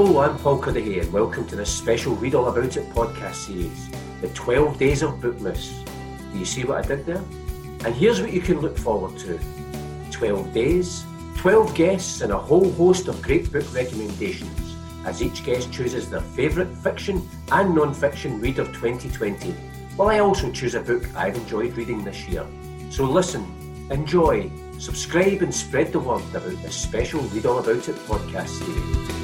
Hello, I'm Paul Cuddihy and welcome to this special Read All About It podcast series, The 12 Days of Bookmas. Do you see what I did there? And here's what you can look forward to 12 days, 12 guests, and a whole host of great book recommendations as each guest chooses their favourite fiction and non fiction read of 2020. While I also choose a book I've enjoyed reading this year. So listen, enjoy, subscribe, and spread the word about this special Read All About It podcast series.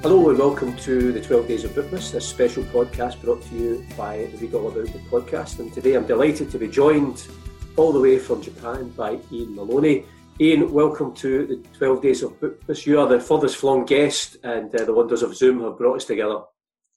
Hello and welcome to the 12 Days of Bookmas, this special podcast brought to you by the Read All About It podcast. And today I'm delighted to be joined all the way from Japan by Iain Maloney. Iain, welcome to the 12 Days of Bookmas. You are the furthest flung guest, and uh, the wonders of Zoom have brought us together.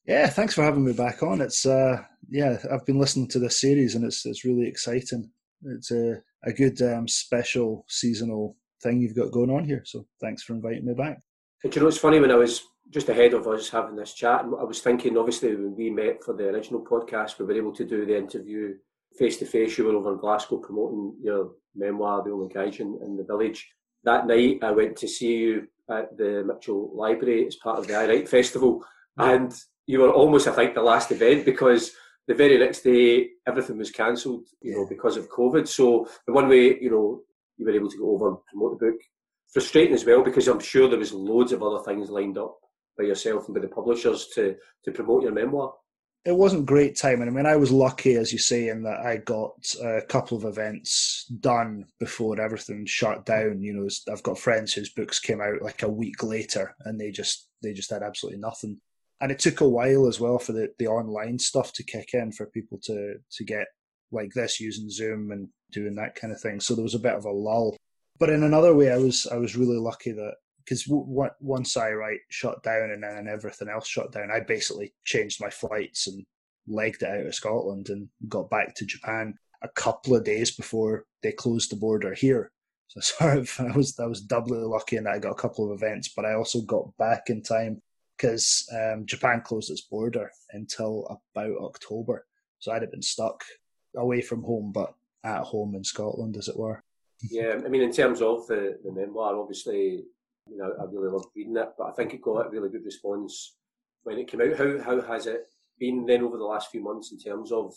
Yeah, thanks for having me back on. It's uh, yeah, I've been listening to this series, and it's it's really exciting. It's a a good um, special seasonal thing you've got going on here. So thanks for inviting me back. But you know, it's funny when I was just ahead of us having this chat, and I was thinking, obviously, when we met for the original podcast, we were able to do the interview face to face. You were over in Glasgow promoting your memoir, The Only Gaijin in the Village. That night, I went to see you at the Mitchell Library as part of the Aye Write Festival, and you were almost, I think, the last event because the very next day everything was cancelled, you know, because of COVID. So the one way, you know, you were able to go over and promote the book. Frustrating as well because I'm sure there was loads of other things lined up by yourself and by the publishers to to promote your memoir? It wasn't great timing. I mean, I was lucky, as you say, in that I got a couple of events done before everything shut down. You know, I've got friends whose books came out like a week later, and they just they just had absolutely nothing. And it took a while as well for the, the online stuff to kick in for people to to get like this using Zoom and doing that kind of thing. So there was a bit of a lull. But in another way, I was I was really lucky that because w- once Aye Write shut down and then everything else shut down, I basically changed my flights and legged it out of Scotland and got back to Japan a couple of days before they closed the border here. So sort of I was I was doubly lucky in that I got a couple of events, but I also got back in time because um, Japan closed its border until about October. So I'd have been stuck away from home, but at home in Scotland, as it were. Yeah, I mean, in terms of the, the memoir, obviously I really loved reading it, but I think it got a really good response when it came out. How how has it been then over the last few months in terms of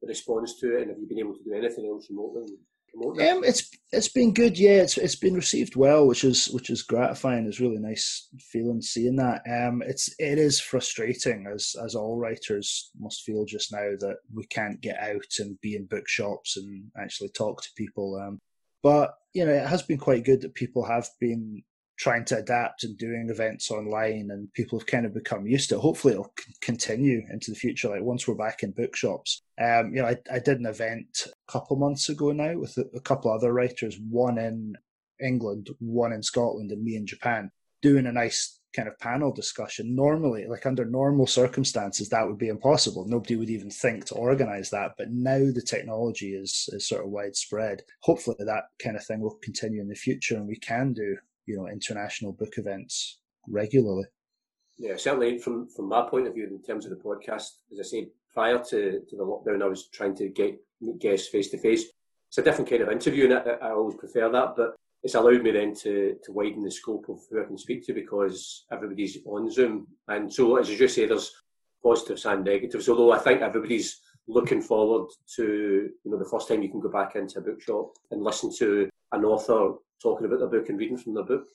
the response to it, and have you been able to do anything else remotely? Um, it's it's been good, yeah. It's it's been received well, which is which is gratifying. It's really nice feeling seeing that. Um, it's it is frustrating as as all writers must feel just now that we can't get out and be in bookshops and actually talk to people. Um, but you know, it has been quite good that people have been trying to adapt and doing events online and people have kind of become used to it. Hopefully it'll c- continue into the future. Like once we're back in bookshops, um, you know, I, I did an event a couple months ago now with a, a couple other writers, one in England, one in Scotland and me in Japan doing a nice kind of panel discussion. Normally, like under normal circumstances, that would be impossible. Nobody would even think to organize that. But now the technology is, is sort of widespread. Hopefully that kind of thing will continue in the future and we can do you know international book events regularly. Yeah, certainly from from my point of view, in terms of the podcast, as I said prior to, to the lockdown, I was trying to get meet guests face to face. It's a different kind of interview, and I, I always prefer that. But it's allowed me then to to widen the scope of who I can speak to because everybody's on Zoom, and so as you say, there's positives and negatives. Although I think everybody's looking forward to you know the first time you can go back into a bookshop and listen to an author talking about their book and reading from their book.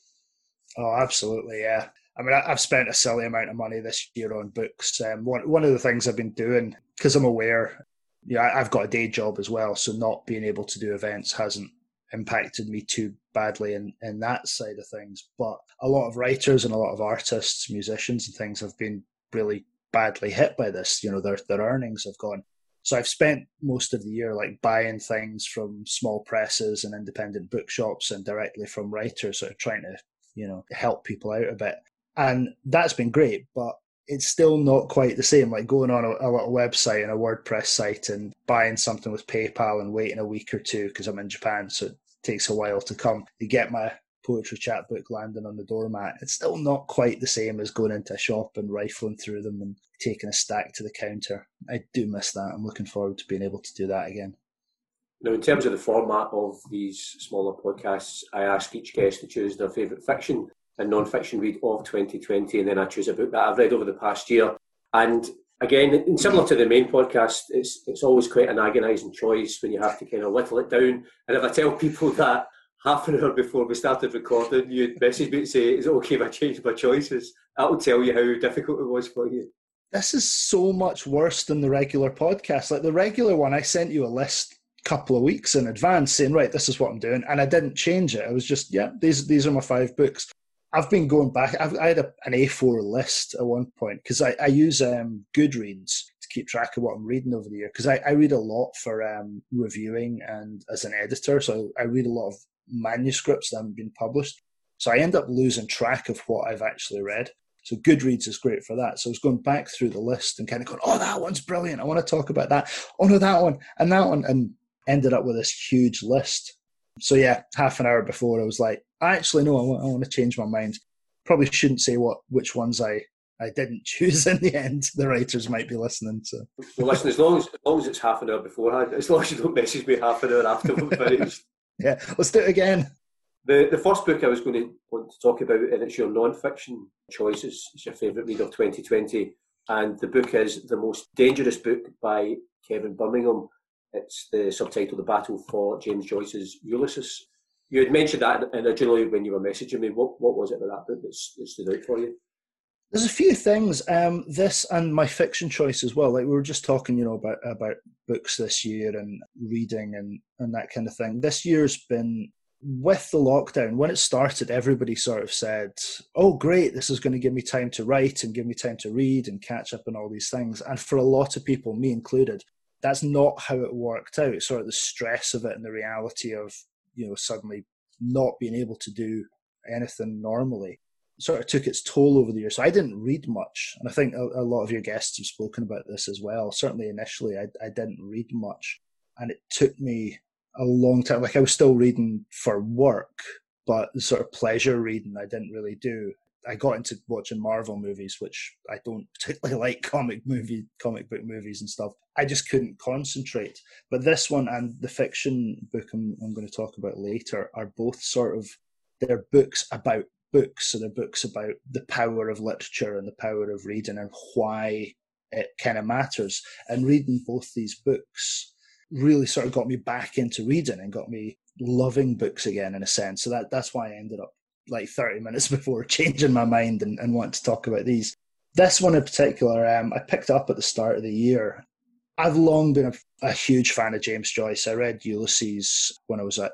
Oh, absolutely, yeah. I mean, I've spent a silly amount of money this year on books. Um, one one of the things I've been doing because I'm aware, yeah, I've got a day job as well, so not being able to do events hasn't impacted me too badly in in that side of things. But a lot of writers and a lot of artists, musicians, and things have been really badly hit by this. You know, their their earnings have gone so I've spent most of the year like buying things from small presses and independent bookshops and directly from writers, sort of trying to, you know, help people out a bit. And that's been great, but it's still not quite the same. Like going on a, a little website and a WordPress site and buying something with PayPal and waiting a week or two because I'm in Japan, so it takes a while to come. You get my poetry chapbook landing on the doormat. It's still not quite the same as going into a shop and rifling through them and taking a stack to the counter. I do miss that. I'm looking forward to being able to do that again. Now, in terms of the format of these smaller podcasts, I ask each guest to choose their favourite fiction and non-fiction read of 2020, and then I choose a book that I've read over the past year. And again, similar to the main podcast, it's it's always quite an agonising choice when you have to kind of whittle it down. And if I tell people that half an hour before we started recording, you'd message me to say, "Is it okay if I change my choices?" That will tell you how difficult it was for you. This is so much worse than the regular podcast. Like the regular one, I sent you a list a couple of weeks in advance saying, right, this is what I'm doing. And I didn't change it. I was just, yeah, these these are my five books. I've been going back. I've, i had a, an A4 list at one point because I, I, use um, Goodreads to keep track of what I'm reading over the year because I, I, read a lot for um, reviewing and as an editor. So I read a lot of manuscripts that haven't been published. So I end up losing track of what I've actually read. So Goodreads is great for that. So I was going back through the list and kind of going, oh, that one's brilliant. I want to talk about that. Oh, no, that one and that one. And ended up with this huge list. So yeah, half an hour before I was like, I actually no, I want, I want to change my mind. Probably shouldn't say what which ones I I didn't choose in the end. The writers might be listening. So well, listen, as long as as long as it's half an hour beforehand, as long as you don't message me half an hour after we finished. yeah, let's do it again. The the first book I was going to want to talk about, and it's your non-fiction choices. It's your favourite read of 2020, and the book is the most dangerous book by Kevin Birmingham. It's the subtitle "The Battle for James Joyce's Ulysses." You had mentioned that originally when you were messaging me. What what was it about that book that stood out for you? There's a few things. Um, this and my fiction choice as well. Like we were just talking, you know, about about books this year and reading and and that kind of thing. This year's been with the lockdown. When it started, everybody sort of said, "Oh, great! This is going to give me time to write and give me time to read and catch up on all these things." And for a lot of people, me included, that's not how it worked out. Sort of the stress of it and the reality of you know suddenly not being able to do anything normally sort of took its toll over the years. So I didn't read much, and I think a, a lot of your guests have spoken about this as well. Certainly initially, I, I didn't read much, and it took me a long time. Like I was still reading for work, but the sort of pleasure reading I didn't really do. I got into watching Marvel movies, which I don't particularly like comic movie, comic book movies and stuff. I just couldn't concentrate. But this one and the fiction book I'm, I'm going to talk about later are both sort of they're books about books. So they're books about the power of literature and the power of reading and why it kind of matters. And reading both these books really sort of got me back into reading and got me loving books again in a sense. So that that's why I ended up like 30 minutes before changing my mind and, and want to talk about these. This one in particular, um, I picked up at the start of the year. I've long been a, a, huge fan of James Joyce. I read Ulysses when I was at,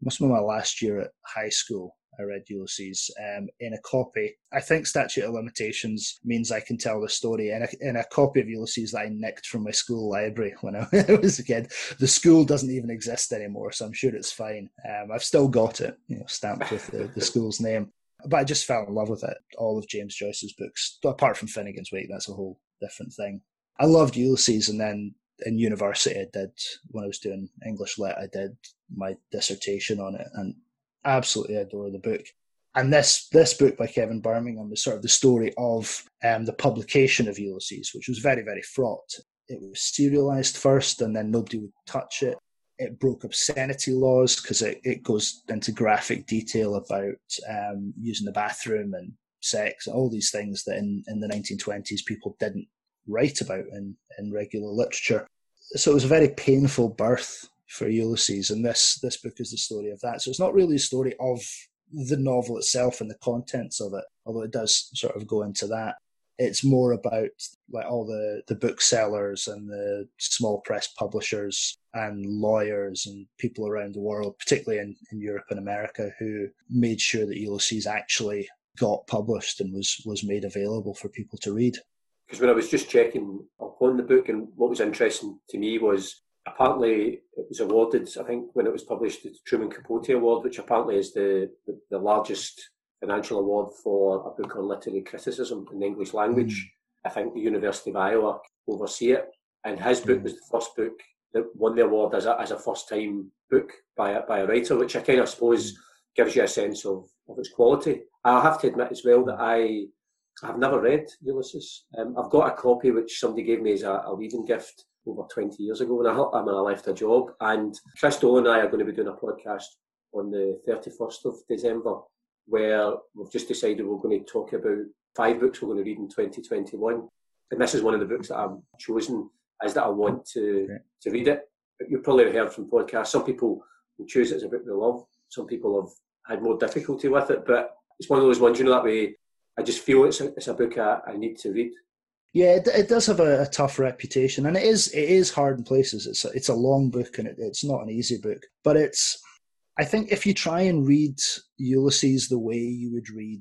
must have been my last year at high school. I read Ulysses um, in a copy. I think statute of limitations means I can tell the story in a, in a copy of Ulysses that I nicked from my school library when I was a kid. The school doesn't even exist anymore, so I'm sure it's fine. Um, I've still got it, you know, stamped with the, the school's name. But I just fell in love with it. All of James Joyce's books, apart from Finnegans Wake, that's a whole different thing. I loved Ulysses, and then in university, I did when I was doing English lit, I did my dissertation on it, and absolutely adore the book. And this this book by Kevin Birmingham is sort of the story of um, the publication of Ulysses, which was very very fraught. It was serialized first, and then nobody would touch it. It broke obscenity laws because it, it goes into graphic detail about um, using the bathroom and sex, all these things that in, in the 1920s people didn't write about in, in regular literature. So it was a very painful birth for Ulysses, and this this book is the story of that. So it's not really a story of the novel itself and the contents of it, although it does sort of go into that. It's more about like all the the booksellers and the small press publishers and lawyers and people around the world, particularly in, in Europe and America, who made sure that Ulysses actually got published and was was made available for people to read. Because when I was just checking upon the book, and what was interesting to me was apparently it was awarded, I think, when it was published, the Truman Capote Award, which apparently is the, the, the largest financial award for a book on literary criticism in the English language. Mm. I think the University of Iowa oversee it. And his book mm. was the first book that won the award as a, as a first time book by a, by a writer, which I kind of suppose mm. gives you a sense of, of its quality. I have to admit as well that I have never read Ulysses. Um, I've got a copy which somebody gave me as a, a leaving gift over 20 years ago when I, I, mean, I left a job. And Chris Dolan and I are going to be doing a podcast on the 31st of December where we've just decided we're going to talk about five books we're going to read in 2021. And this is one of the books that I've chosen as that I want to, to read it. But you've probably heard from podcasts, some people will choose it as a book they love. Some people have had more difficulty with it, but it's one of those ones, you know, that way I just feel it's a, it's a book I, I need to read. Yeah, it, it does have a, a, tough reputation, and it is it is hard in places. It's a, it's a long book, and it, it's not an easy book. But it's, I think, if you try and read Ulysses the way you would read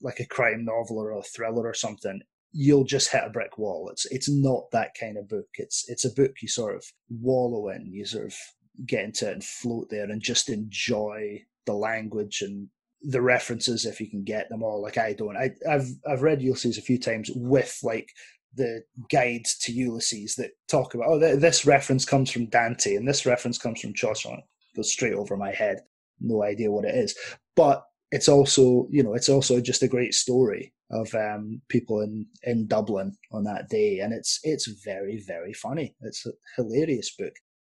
like a crime novel or a thriller or something, you'll just hit a brick wall. It's it's not that kind of book. It's it's a book you sort of wallow in. You sort of get into it and float there and just enjoy the language and the references if you can get them all. Like I don't. I, have I've read Ulysses a few times with like the guides to Ulysses that talk about oh this reference comes from Dante and this reference comes from Chaucer. It goes straight over my head. No idea what it is, but it's also you know it's also just a great story of um, people in in Dublin on that day, and it's it's very very funny. It's a hilarious book.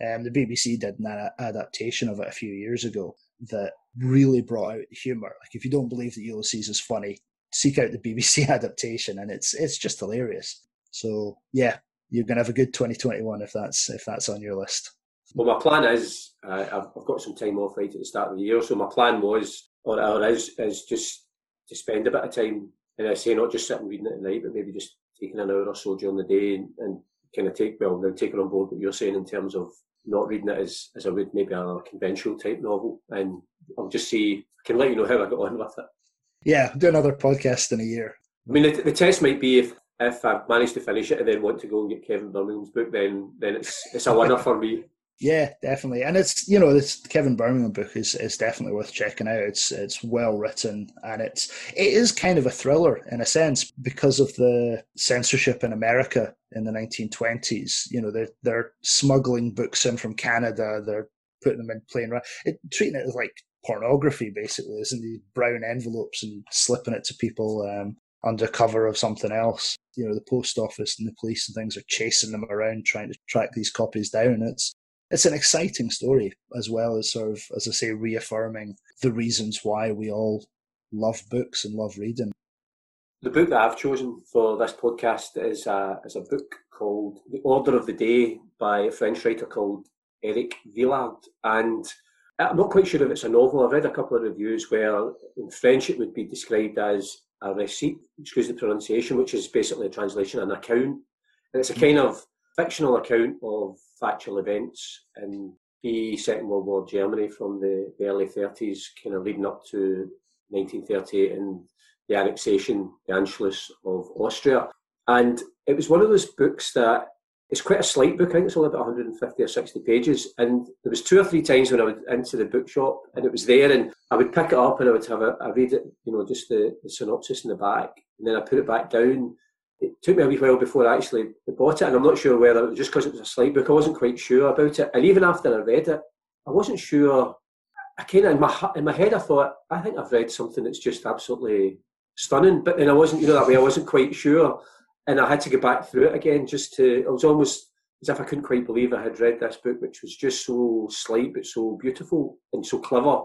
Um, the BBC did an adaptation of it a few years ago that really brought out humor. Like if you don't believe that Ulysses is funny, seek out the BBC adaptation, and it's it's just hilarious. So yeah, you're gonna have a good 2021 if that's if that's on your list. Well, my plan is uh, I've, I've, got some time off right at the start of the year, so my plan was or, or is is just to spend a bit of time, and I say not just sitting reading it at night, but maybe just taking an hour or so during the day and, and kind of take well now taking on board what you're saying in terms of not reading it as, as I would maybe a conventional type novel. And I'll just see, I can let you know how I got on with it. Yeah, do another podcast in a year. I mean, the, the test might be if if I manage to finish it and then want to go and get Kevin Birmingham's book, then then it's it's a winner for me. Yeah, definitely, and it's you know this Kevin Birmingham book is is definitely worth checking out. It's it's well written and it's it is kind of a thriller in a sense because of the censorship in America in the 1920s. You know they're they're smuggling books in from Canada. They're putting them in plain it, treating it as like pornography basically, isn't these brown envelopes and slipping it to people um, under cover of something else. You know the post office and the police and things are chasing them around trying to track these copies down. It's it's an exciting story as well as sort of, as I say, reaffirming the reasons why we all love books and love reading. The book that I've chosen for this podcast is a, is a book called The Order of the Day by a French writer called Eric Vuillard. And I'm not quite sure if it's a novel. I've read a couple of reviews where in French it would be described as a récit, excuse the pronunciation, which is basically a translation, an account. And it's a kind of fictional account of factual events in the Second World War Germany from the, the early 30s, kind of leading up to 1938 and the annexation, the Anschluss of Austria. And it was one of those books that it's quite a slight book. I think it's only about 150 or 60 pages. And there was two or three times when I went into the bookshop and it was there, and I would pick it up and I would have a, I read it, you know, just the, the synopsis in the back, and then I put it back down it took me a wee while before I actually bought it, and I'm not sure whether it was just because it was a slight book. I wasn't quite sure about it, and even after I read it, I wasn't sure. I kind of in my in my head, I thought, I think I've read something that's just absolutely stunning, but then I wasn't, you know, that way. I wasn't quite sure, and I had to go back through it again just to. It was almost as if I couldn't quite believe I had read this book, which was just so slight but so beautiful and so clever,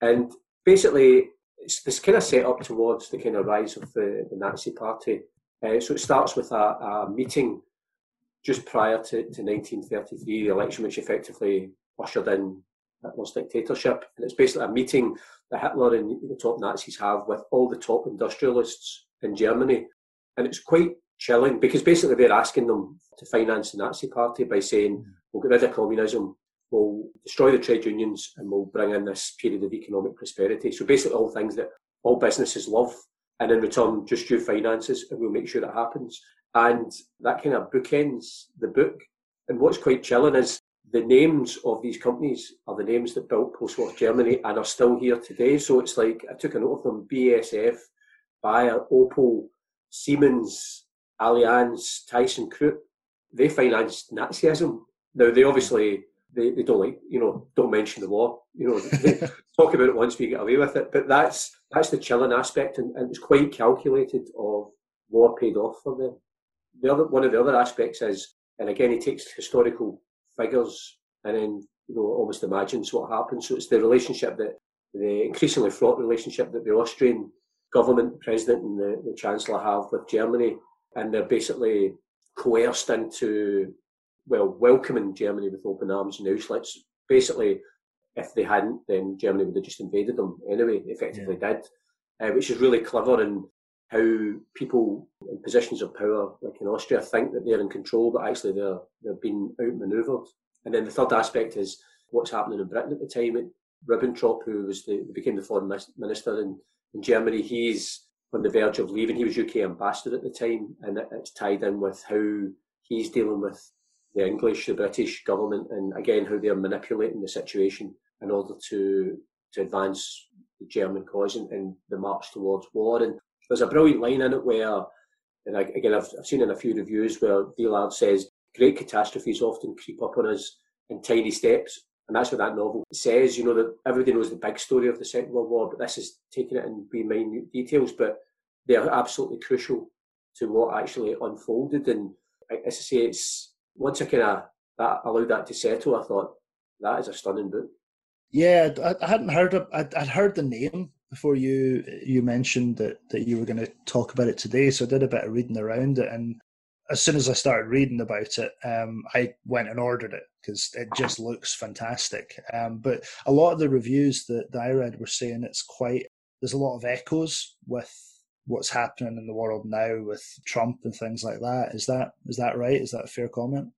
and basically. It's this kind of set up towards the kind of rise of the, the Nazi Party uh, so it starts with a, a, meeting just prior to, to 1933, the election which effectively ushered in Hitler's dictatorship. And it's basically a meeting that Hitler and the top Nazis have with all the top industrialists in Germany. And it's quite chilling because basically they're asking them to finance the Nazi party by saying, mm. we'll get rid of communism, we'll destroy the trade unions, and we'll bring in this period of economic prosperity. So basically all things that all businesses love and in return, just your finances, and we'll make sure that happens. And that kind of bookends the book. And what's quite chilling is the names of these companies are the names that built post-war Germany and are still here today. So it's like I took a note of them: BASF, Bayer, Opel, Siemens, Allianz, ThyssenKrupp. They financed Nazism. Now they obviously they, they don't like you know don't mention the war. You know talk about it once we get away with it. But that's that's the chilling aspect, and, and it's quite calculated of war paid off for them. The other one of the other aspects is And again, he takes historical figures and then you know almost imagines what happens. So it's the relationship that the increasingly fraught relationship that the Austrian government, president, and the, the chancellor have with Germany, and they're basically coerced into well welcoming Germany with open arms in Anschluss. Basically, if they hadn't, then Germany would have just invaded them anyway. Effectively, yeah. did, uh, which is really clever in how people in positions of power, like in Austria, think that they're in control, but actually they're they're being outmanoeuvred. And then the third aspect is what's happening in Britain at the time. Ribbentrop, who was the became the foreign minister in, in Germany, he's on the verge of leaving. He was UK ambassador at the time, and it's tied in with how he's dealing with the English, the British government, and again how they're manipulating the situation in order to to advance the German cause and, and the march towards war. And there's a brilliant line in it where, and I, again I've, I've seen in a few reviews where Vuillard says, "Great catastrophes often creep up on us in tiny steps." And that's what that novel says, you know, that everybody knows the big story of the Second World War, but this is taking it in minute details, but they're absolutely crucial to what actually unfolded. And as I say, it's once I kind of that allowed that to settle, I thought that is a stunning book. Yeah, I, I hadn't heard of. I'd, I'd, heard the name before you you mentioned that that you were going to talk about it today. So I did a bit of reading around it, and as soon as I started reading about it, um, I went and ordered it because it just looks fantastic. Um, but a lot of the reviews that, that I read were saying it's quite. There's a lot of echoes with what's happening in the world now with Trump and things like that. Is that is that right? Is that a fair comment?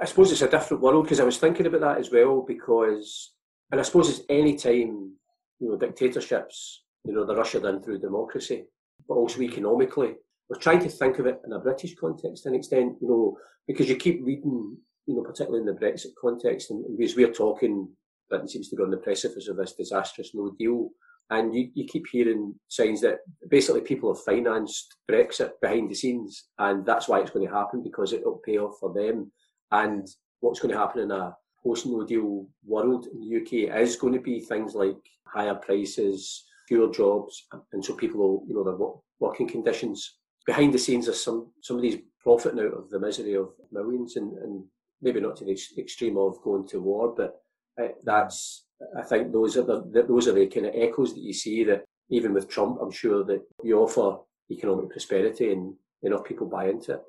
I suppose it's a different world because I was thinking about that as well because and I suppose it's any time, you know, dictatorships, you know, they're ushered in through democracy, but also economically. We're trying to think of it in a British context to an extent, you know, because you keep reading, you know, particularly in the Brexit context, and, and because we're talking, Britain seems to be on the precipice of this disastrous no deal. And you, you keep hearing signs that basically people have financed Brexit behind the scenes, and that's why it's going to happen because it'll pay off for them. And what's going to happen in a post no deal world in the UK is going to be things like higher prices, fewer jobs, and so people will, you know, their working conditions. Behind the scenes, there's some somebody's profiting out of the misery of millions, and, and maybe not to the extreme of going to war, but uh, that's I think those are the those are the kind of echoes that you see that even with Trump, I'm sure that you offer economic prosperity and enough people buy into it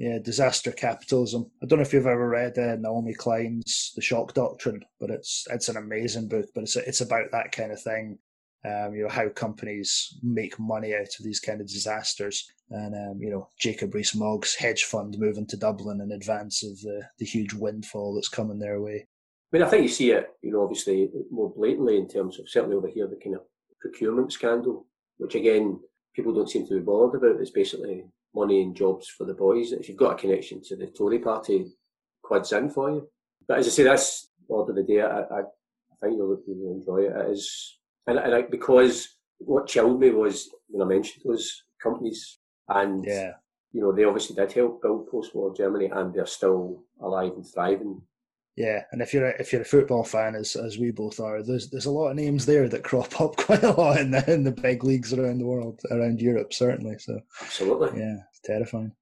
yeah, disaster capitalism. I don't know if you've ever read uh, Naomi Klein's The Shock Doctrine, but it's it's an amazing book. But it's it's about that kind of thing. Um, you know how companies make money out of these kind of disasters, and um, you know Jacob Rees-Mogg's hedge fund moving to Dublin in advance of the the huge windfall that's coming their way. I mean, I think you see it, you know, obviously more blatantly in terms of certainly over here the kind of procurement scandal, which again people don't seem to be bothered about. It's basically money and jobs for the boys. If you've got a connection to the Tory party, quid's in for you. But as I say, that's order of the day. I, I, I think you'll, you'll enjoy it. It is, and, and I, because what chilled me was when I mentioned those companies, and yeah. you know they obviously did help build post-war Germany, and they're still alive and thriving yeah, and if you're a, if you're a football fan, as as we both are, there's there's a lot of names there that crop up quite a lot in the in the big leagues around the world, around Europe, certainly. So absolutely, yeah, it's terrifying.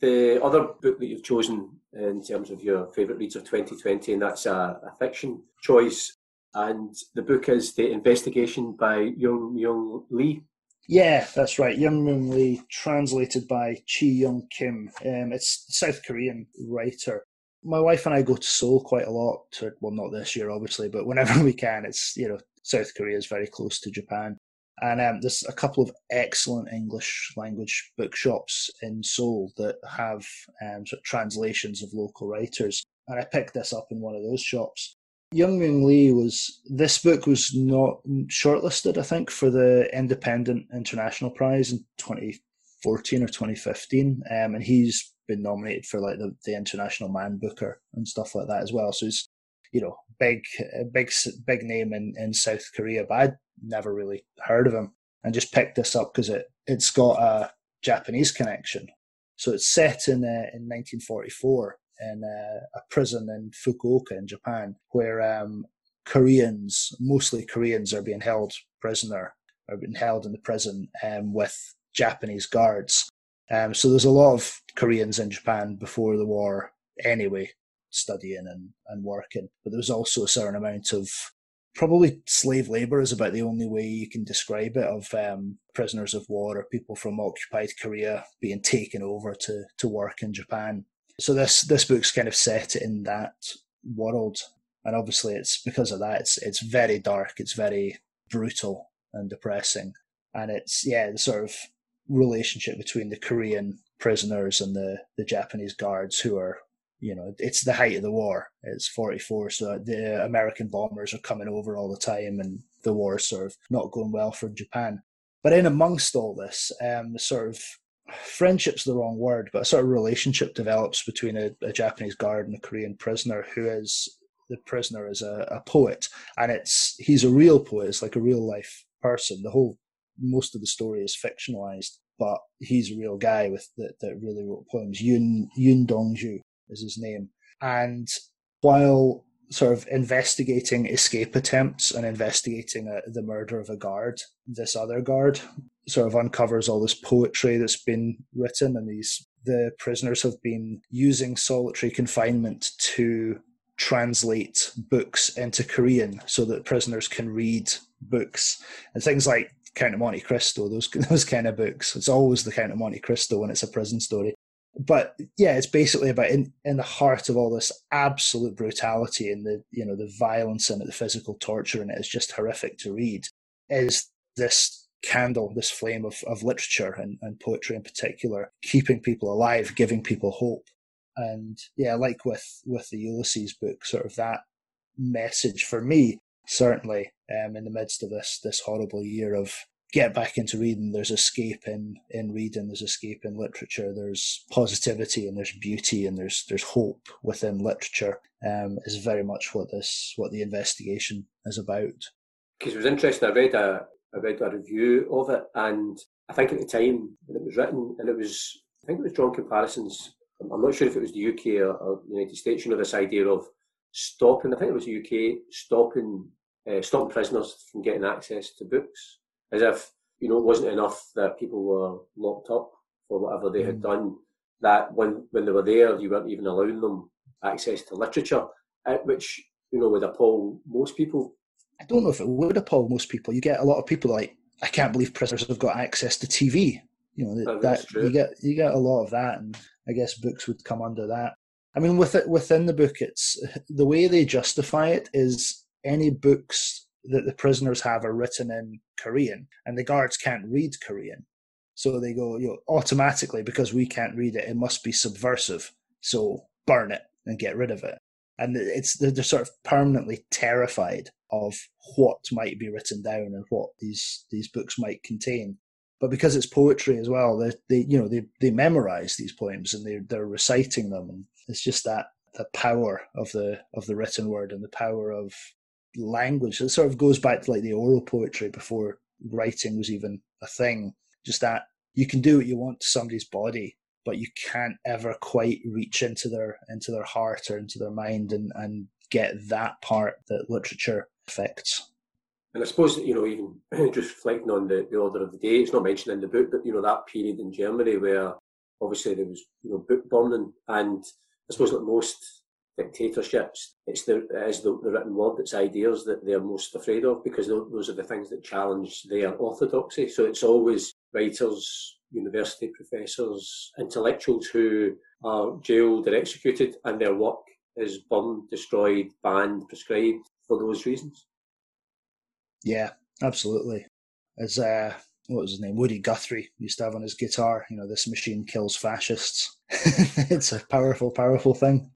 The other book that you've chosen in terms of your favourite reads of 2020, and that's a, a, fiction choice, and the book is The Investigation by Young Myung Lee. Yeah, that's right. Young Myung Lee, translated by Chi Young Kim. Um, it's South Korean writer my wife and I go to Seoul quite a lot. To, well, not this year, obviously, but whenever we can, it's you know South Korea is very close to Japan, and um, there's a couple of excellent English language bookshops in Seoul that have um, sort of translations of local writers. And I picked this up in one of those shops. Young Myung Lee was this book was not shortlisted, I think, for the Independent International Prize in 2014 or 2015, um, and he's been nominated for like the, the International Man Booker and stuff like that as well. So he's, you know, big, big, big name in, in South Korea, but I'd never really heard of him and just picked this up because it, it's got a Japanese connection. So it's set in, uh, in 1944 in uh, a prison in Fukuoka in Japan where um, Koreans, mostly Koreans, are being held prisoner, are being held in the prison um, with Japanese guards. Um, so there's a lot of Koreans in Japan before the war anyway, studying and, and working. But there was also a certain amount of probably slave labor is about the only way you can describe it of um, prisoners of war or people from occupied Korea being taken over to, to work in Japan. So this this book's kind of set in that world, and obviously it's because of that. It's it's very dark. It's very brutal and depressing, and it's yeah the sort of relationship between the Korean prisoners and the the Japanese guards who are you know it's the height of the war. It's forty four, so the American bombers are coming over all the time, and the war is sort of not going well for Japan. But in amongst all this, um, sort of friendship's the wrong word, but a sort of relationship develops between a, a Japanese guard and a Korean prisoner who is the prisoner is a, a, poet and it's he's a real poet, it's like a real life person. The whole most of the story is fictionalized, but he's a real guy with that, that really wrote poems. Yun Yun Dongju is his name. And while sort of investigating escape attempts and investigating a, uh, the murder of a guard, this other guard sort of uncovers all this poetry that's been written, and these the prisoners have been using solitary confinement to translate books into Korean so that prisoners can read books. And things like Count of Monte Cristo, those those kind of books. It's always the Count of Monte Cristo when it's a prison story but yeah, it's basically about in, in the heart of all this absolute brutality and the you know the violence and the physical torture and it is just horrific to read. Is this candle, this flame of, of literature and, and poetry in particular, keeping people alive, giving people hope. And yeah, like with with the Ulysses book, sort of that message for me, certainly, um, in the midst of this this horrible year of get back into reading. There's escape in in reading. There's escape in literature. There's positivity and there's beauty and there's there's hope within literature. Um, is very much what this what the investigation is about. Because it was interesting. I read a I read a review of it, and I think at the time when it was written, and it was I think it was drawn comparisons. I'm not sure if it was the UK or, or the United States. You know, this idea of stopping. I think it was the UK stopping uh, stopping prisoners from getting access to books as if you know it wasn't enough that people were locked up for whatever they had mm. done. That when when they were there, you weren't even allowing them access to literature, uh, which you know would appall most people. I don't know if it would appall most people. You get a lot of people like, I can't believe prisoners have got access to TV. You know that, that you get you get a lot of that, and I guess books would come under that. I mean, with it within the book, it's the way they justify it is any books that the prisoners have are written in Korean, and the guards can't read Korean. So they go, you know, automatically because we can't read it, it must be subversive. So burn it and get rid of it. And it's they're, sort of permanently terrified of what might be written down and what these these books might contain. But because it's poetry as well, they, they you know they they memorize these poems and they they're reciting them, and it's just that the power of the of the written word and the power of language. It sort of goes back to like the oral poetry before writing was even a thing. Just that you can do what you want to somebody's body, but you can't ever quite reach into their into their heart or into their mind and, and get that part that literature affects. And I suppose you know, even just reflecting on the, the order of the day, it's not mentioned in the book, but you know that period in Germany where obviously there was you know book burning, and I suppose like most dictatorships, it's the, is the, the written word, it's ideas that they're most afraid of because those are the things that challenge their orthodoxy. So it's always writers, university professors, intellectuals who are jailed or executed and their work is burned, destroyed, banned, prescribed for those reasons. Yeah, absolutely. As uh, what was his name? Woody Guthrie used to have on his guitar. You know, this machine kills fascists. it's a powerful, powerful thing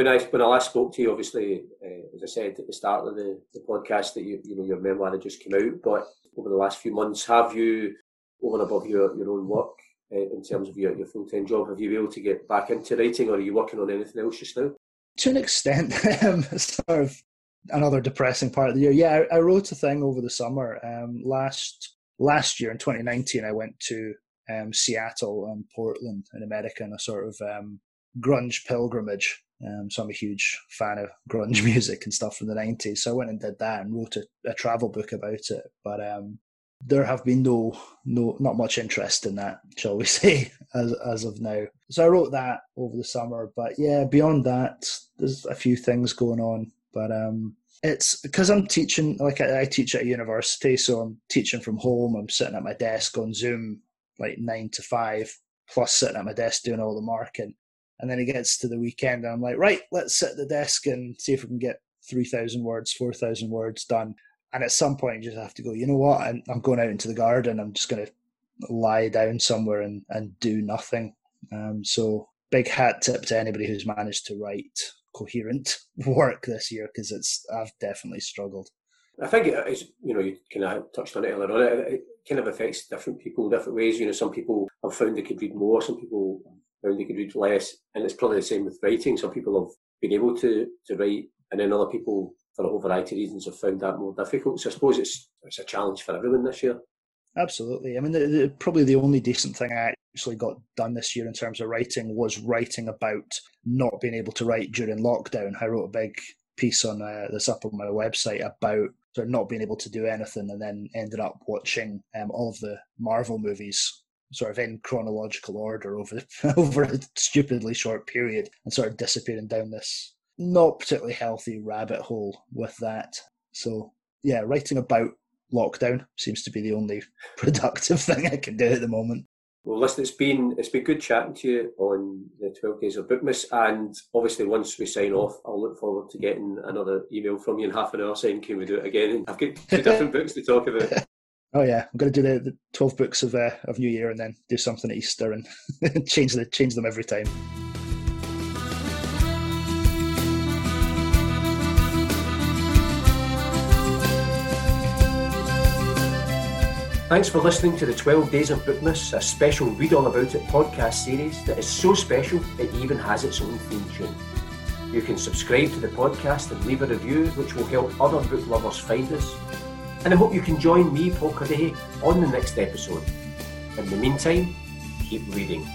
when I when I last spoke to you, obviously, uh, as I said at the start of the, the podcast, that you you know your memoir had just come out. But over the last few months, have you, over and above your, your own work, uh, in terms of your, your full time job, have you been able to get back into writing, or are you working on anything else just now? To an extent, um, sort of another depressing part of the year. Yeah, I, I wrote a thing over the summer. Um, last last year in 2019, I went to um, Seattle and Portland in America in a sort of um, grunge pilgrimage um, so I'm a huge fan of grunge music and stuff from the 90s. So I went and did that and wrote a, a travel book about it. But um, there have been no, no, not much interest in that, shall we say. as as of now. So I wrote that over the summer, but yeah, beyond that, there's a few things going on. But um, it's because I'm teaching, like I, I teach at a university, so I'm teaching from home. I'm sitting at my desk on Zoom, like nine to five, plus sitting at my desk doing all the marking. And then it gets to the weekend, and I'm like, right, let's sit at the desk and see if we can get 3,000 words, 4,000 words done. And at some point, you just have to go, you know what? I'm, I'm going out into the garden. I'm just going to lie down somewhere and, and do nothing. Um, so, big hat tip to anybody who's managed to write coherent work this year because it's I've definitely struggled. I think it's you know you kind of touched on it earlier on. It, it kind of affects different people different ways. You know, some people have found they could read more, some people found they could read less, and it's probably the same with writing. Some people have been able to to write and then other people, for a whole variety of reasons, have found that more difficult. So I suppose it's it's a challenge for everyone this year. Absolutely. I mean, the, the, probably the only decent thing I actually got done this year in terms of writing was writing about not being able to write during lockdown. I wrote a big piece on uh, this up on my website about sort of not being able to do anything, and then ended up watching um, all of the Marvel movies sort of in chronological order over over a stupidly short period, and sort of disappearing down this not particularly healthy rabbit hole with that. So yeah, writing about lockdown seems to be the only productive thing I can do at the moment. Well, listen, it's been it's been good chatting to you on the twelve days of Bookmas, and obviously once we sign off, I'll look forward to getting another email from you in half an hour saying, "Can we do it again?" And I've got two different books to talk about. Oh yeah, I'm going to do the, the twelve books of uh, of New Year, and then do something at Easter, and change the change them every time. Thanks for listening to the 12 Days of Bookmas, a special Read All About It podcast series that is so special it even has its own theme tune. You can subscribe to the podcast and leave a review, which will help other book lovers find us. And I hope you can join me, Paul Cuddihy, on the next episode. In the meantime, keep reading.